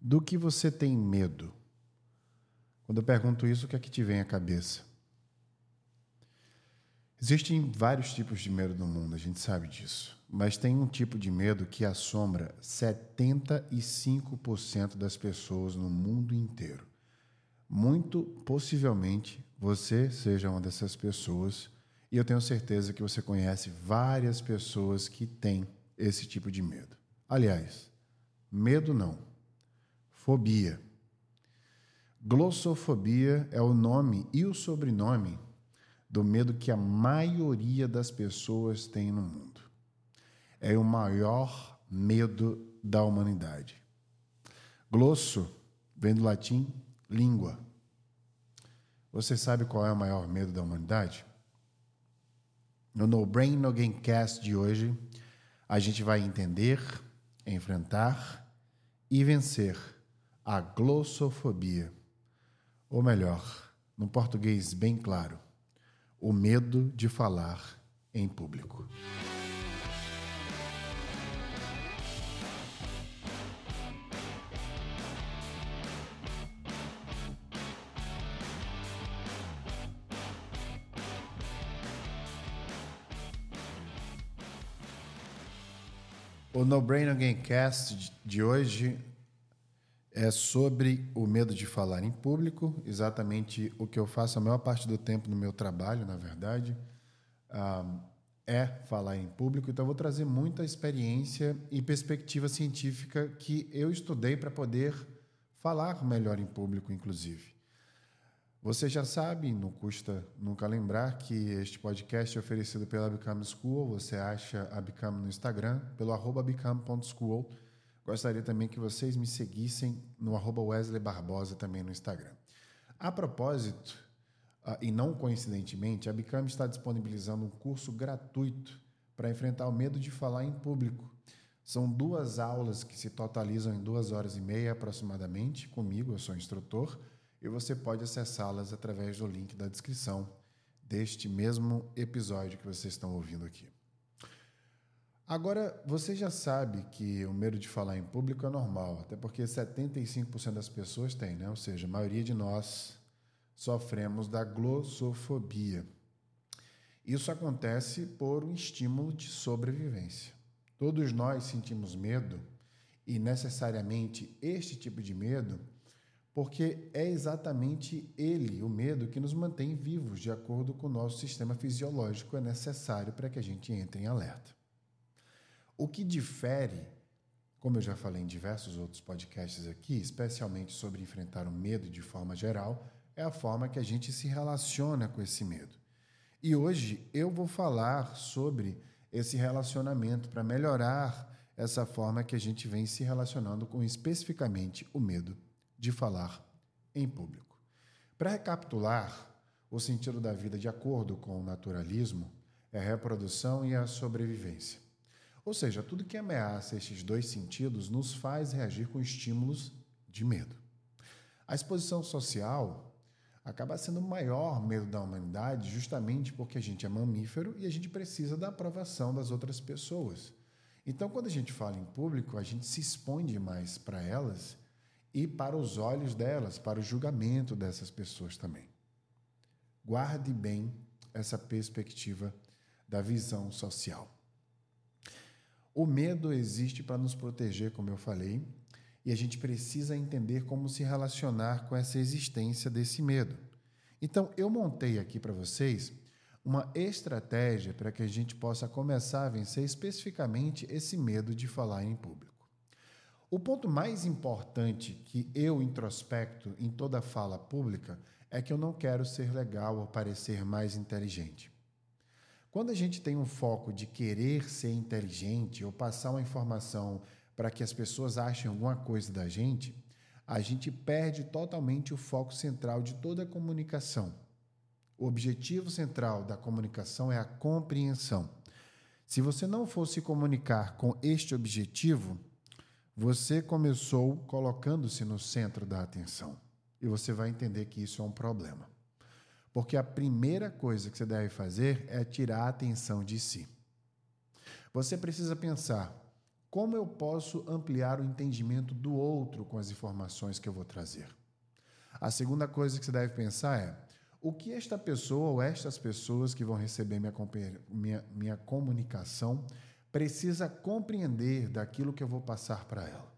Do que você tem medo? Quando eu pergunto isso, o que é que te vem à cabeça? Existem vários tipos de medo no mundo, a gente sabe disso. Mas tem um tipo de medo que assombra 75% das pessoas no mundo inteiro. Muito possivelmente você seja uma dessas pessoas, e eu tenho certeza que você conhece várias pessoas que têm esse tipo de medo. Aliás, medo não, fobia. Glossofobia é o nome e o sobrenome do medo que a maioria das pessoas tem no mundo. É o maior medo da humanidade. Glosso vem do latim língua. Você sabe qual é o maior medo da humanidade? No No Brain No Gamecast de hoje, a gente vai entender, enfrentar e vencer a glossofobia. Ou melhor, no português bem claro, o medo de falar em público. O No Brain Again Cast de hoje é sobre o medo de falar em público, exatamente o que eu faço a maior parte do tempo no meu trabalho, na verdade, é falar em público. Então, eu vou trazer muita experiência e perspectiva científica que eu estudei para poder falar melhor em público, inclusive. Você já sabe, não custa nunca lembrar que este podcast é oferecido pela Become School. Você acha a Become no Instagram, pelo arroba. Gostaria também que vocês me seguissem no arroba Wesley Barbosa também no Instagram. A propósito, uh, e não coincidentemente, a Become está disponibilizando um curso gratuito para enfrentar o medo de falar em público. São duas aulas que se totalizam em duas horas e meia aproximadamente, comigo, eu sou instrutor, e você pode acessá-las através do link da descrição deste mesmo episódio que vocês estão ouvindo aqui. Agora, você já sabe que o medo de falar em público é normal, até porque 75% das pessoas têm, né? Ou seja, a maioria de nós sofremos da glossofobia. Isso acontece por um estímulo de sobrevivência. Todos nós sentimos medo e necessariamente este tipo de medo porque é exatamente ele, o medo, que nos mantém vivos, de acordo com o nosso sistema fisiológico, é necessário para que a gente entre em alerta. O que difere, como eu já falei em diversos outros podcasts aqui, especialmente sobre enfrentar o medo de forma geral, é a forma que a gente se relaciona com esse medo. E hoje eu vou falar sobre esse relacionamento para melhorar essa forma que a gente vem se relacionando com especificamente o medo de falar em público. Para recapitular, o sentido da vida, de acordo com o naturalismo, é a reprodução e a sobrevivência. Ou seja, tudo que ameaça estes dois sentidos nos faz reagir com estímulos de medo. A exposição social acaba sendo o maior medo da humanidade, justamente porque a gente é mamífero e a gente precisa da aprovação das outras pessoas. Então, quando a gente fala em público, a gente se expõe demais para elas e para os olhos delas, para o julgamento dessas pessoas também. Guarde bem essa perspectiva da visão social. O medo existe para nos proteger, como eu falei, e a gente precisa entender como se relacionar com essa existência desse medo. Então, eu montei aqui para vocês uma estratégia para que a gente possa começar a vencer especificamente esse medo de falar em público. O ponto mais importante que eu introspecto em toda fala pública é que eu não quero ser legal ou parecer mais inteligente. Quando a gente tem um foco de querer ser inteligente ou passar uma informação para que as pessoas achem alguma coisa da gente, a gente perde totalmente o foco central de toda a comunicação. O objetivo central da comunicação é a compreensão. Se você não fosse se comunicar com este objetivo, você começou colocando-se no centro da atenção e você vai entender que isso é um problema. Porque a primeira coisa que você deve fazer é tirar a atenção de si. Você precisa pensar como eu posso ampliar o entendimento do outro com as informações que eu vou trazer? A segunda coisa que você deve pensar é: o que esta pessoa ou estas pessoas que vão receber minha, minha, minha comunicação precisa compreender daquilo que eu vou passar para ela?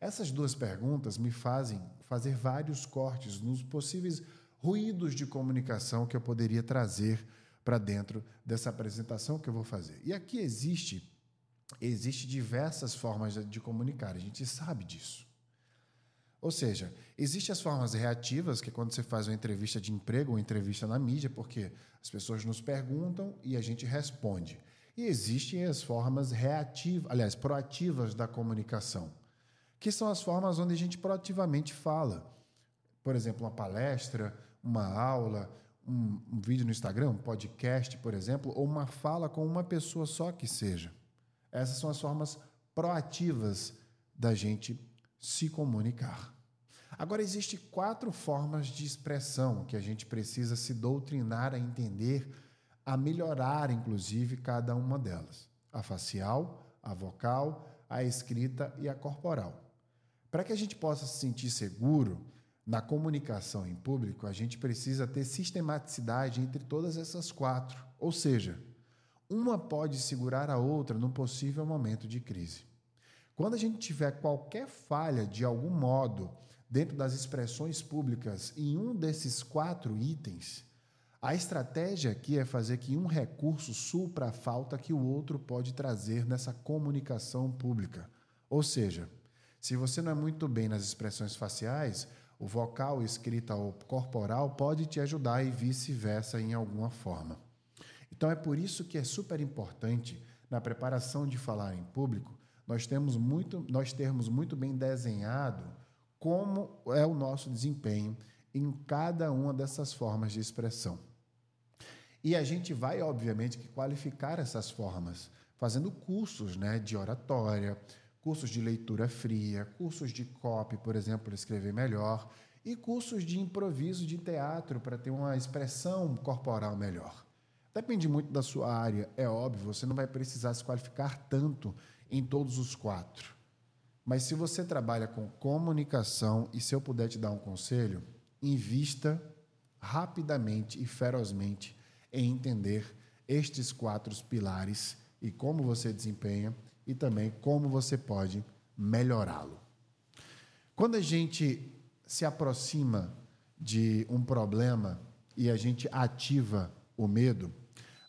Essas duas perguntas me fazem fazer vários cortes nos possíveis ruídos de comunicação que eu poderia trazer para dentro dessa apresentação que eu vou fazer. E aqui existe existe diversas formas de comunicar, a gente sabe disso. Ou seja, existem as formas reativas, que é quando você faz uma entrevista de emprego ou entrevista na mídia, porque as pessoas nos perguntam e a gente responde. E existem as formas reativas, aliás, proativas da comunicação, que são as formas onde a gente proativamente fala. Por exemplo, uma palestra, uma aula, um, um vídeo no Instagram, um podcast, por exemplo, ou uma fala com uma pessoa só que seja. Essas são as formas proativas da gente se comunicar. Agora, existem quatro formas de expressão que a gente precisa se doutrinar a entender, a melhorar, inclusive, cada uma delas: a facial, a vocal, a escrita e a corporal. Para que a gente possa se sentir seguro na comunicação em público, a gente precisa ter sistematicidade entre todas essas quatro. Ou seja, uma pode segurar a outra num possível momento de crise. Quando a gente tiver qualquer falha de algum modo dentro das expressões públicas em um desses quatro itens, a estratégia aqui é fazer que um recurso supra a falta que o outro pode trazer nessa comunicação pública. Ou seja, se você não é muito bem nas expressões faciais, o vocal, escrita ou corporal pode te ajudar e vice-versa em alguma forma. Então é por isso que é super importante na preparação de falar em público, nós temos muito, nós termos muito bem desenhado como é o nosso desempenho em cada uma dessas formas de expressão. E a gente vai, obviamente, que qualificar essas formas, fazendo cursos né, de oratória, cursos de leitura fria, cursos de copy, por exemplo, escrever melhor, e cursos de improviso de teatro para ter uma expressão corporal melhor. Depende muito da sua área, é óbvio, você não vai precisar se qualificar tanto em todos os quatro. Mas se você trabalha com comunicação, e se eu puder te dar um conselho, invista rapidamente e ferozmente em entender estes quatro pilares e como você desempenha e também como você pode melhorá-lo. Quando a gente se aproxima de um problema e a gente ativa o medo,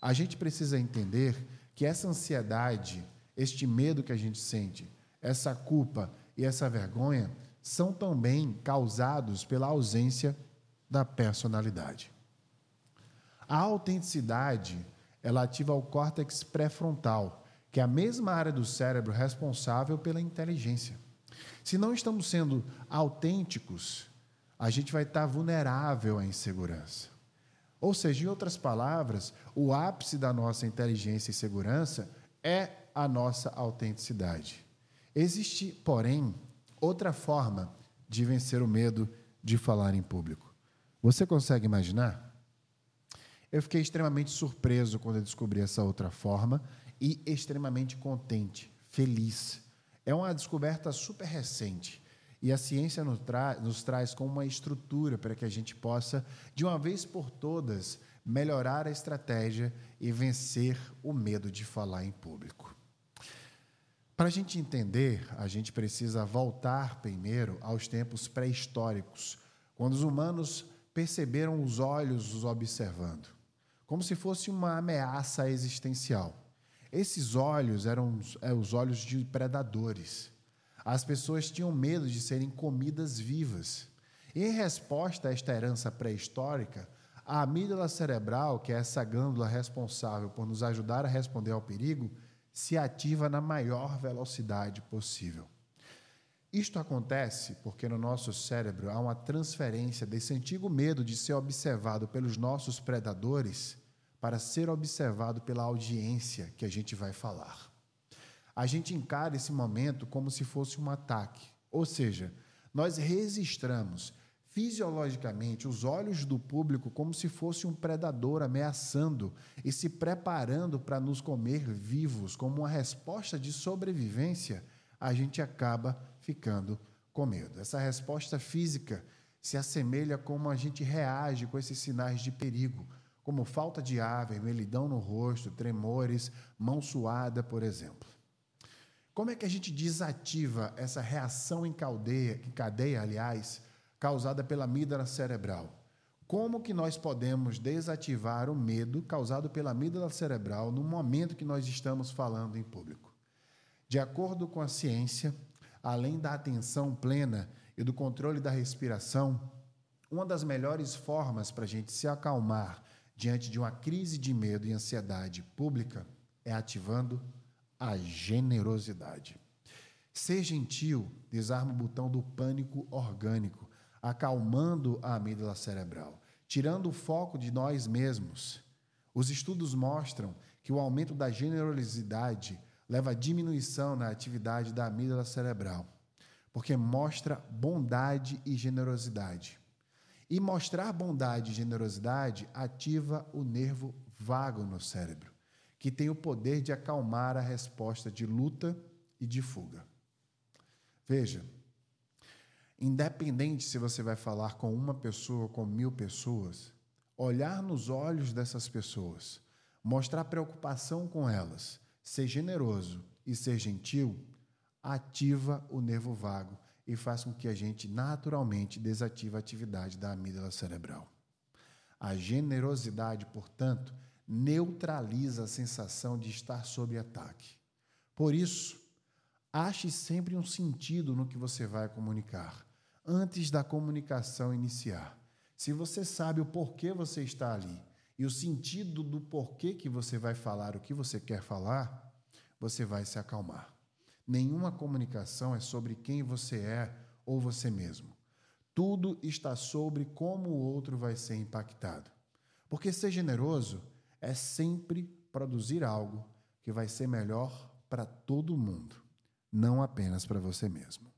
a gente precisa entender que essa ansiedade, este medo que a gente sente, essa culpa e essa vergonha são também causados pela ausência da personalidade. A autenticidade, ela ativa o córtex pré-frontal, que é a mesma área do cérebro responsável pela inteligência. Se não estamos sendo autênticos, a gente vai estar vulnerável à insegurança. Ou seja, em outras palavras, o ápice da nossa inteligência e segurança é a nossa autenticidade. Existe, porém, outra forma de vencer o medo de falar em público. Você consegue imaginar? Eu fiquei extremamente surpreso quando eu descobri essa outra forma e extremamente contente, feliz. É uma descoberta super recente. E a ciência nos, tra nos traz como uma estrutura para que a gente possa, de uma vez por todas, melhorar a estratégia e vencer o medo de falar em público. Para a gente entender, a gente precisa voltar primeiro aos tempos pré-históricos, quando os humanos perceberam os olhos os observando, como se fosse uma ameaça existencial. Esses olhos eram os é, olhos de predadores. As pessoas tinham medo de serem comidas vivas. Em resposta a esta herança pré-histórica, a amígdala cerebral, que é essa glândula responsável por nos ajudar a responder ao perigo, se ativa na maior velocidade possível. Isto acontece porque no nosso cérebro há uma transferência desse antigo medo de ser observado pelos nossos predadores para ser observado pela audiência que a gente vai falar a gente encara esse momento como se fosse um ataque. Ou seja, nós registramos fisiologicamente os olhos do público como se fosse um predador ameaçando e se preparando para nos comer vivos, como uma resposta de sobrevivência, a gente acaba ficando com medo. Essa resposta física se assemelha como a gente reage com esses sinais de perigo, como falta de ar, vermelhidão no rosto, tremores, mão suada, por exemplo. Como é que a gente desativa essa reação em cadeia, em cadeia aliás, causada pela amígdala cerebral. Como que nós podemos desativar o medo causado pela amígdala cerebral no momento que nós estamos falando em público? De acordo com a ciência, além da atenção plena e do controle da respiração, uma das melhores formas para a gente se acalmar diante de uma crise de medo e ansiedade pública é ativando a generosidade. Ser gentil desarma o botão do pânico orgânico acalmando a amígdala cerebral, tirando o foco de nós mesmos. Os estudos mostram que o aumento da generosidade leva à diminuição na atividade da amígdala cerebral, porque mostra bondade e generosidade. E mostrar bondade e generosidade ativa o nervo vago no cérebro, que tem o poder de acalmar a resposta de luta e de fuga. Veja, Independente se você vai falar com uma pessoa ou com mil pessoas, olhar nos olhos dessas pessoas, mostrar preocupação com elas, ser generoso e ser gentil, ativa o nervo vago e faz com que a gente naturalmente desative a atividade da amígdala cerebral. A generosidade, portanto, neutraliza a sensação de estar sob ataque. Por isso, ache sempre um sentido no que você vai comunicar antes da comunicação iniciar. Se você sabe o porquê você está ali e o sentido do porquê que você vai falar o que você quer falar, você vai se acalmar. Nenhuma comunicação é sobre quem você é ou você mesmo. Tudo está sobre como o outro vai ser impactado. Porque ser generoso é sempre produzir algo que vai ser melhor para todo mundo, não apenas para você mesmo.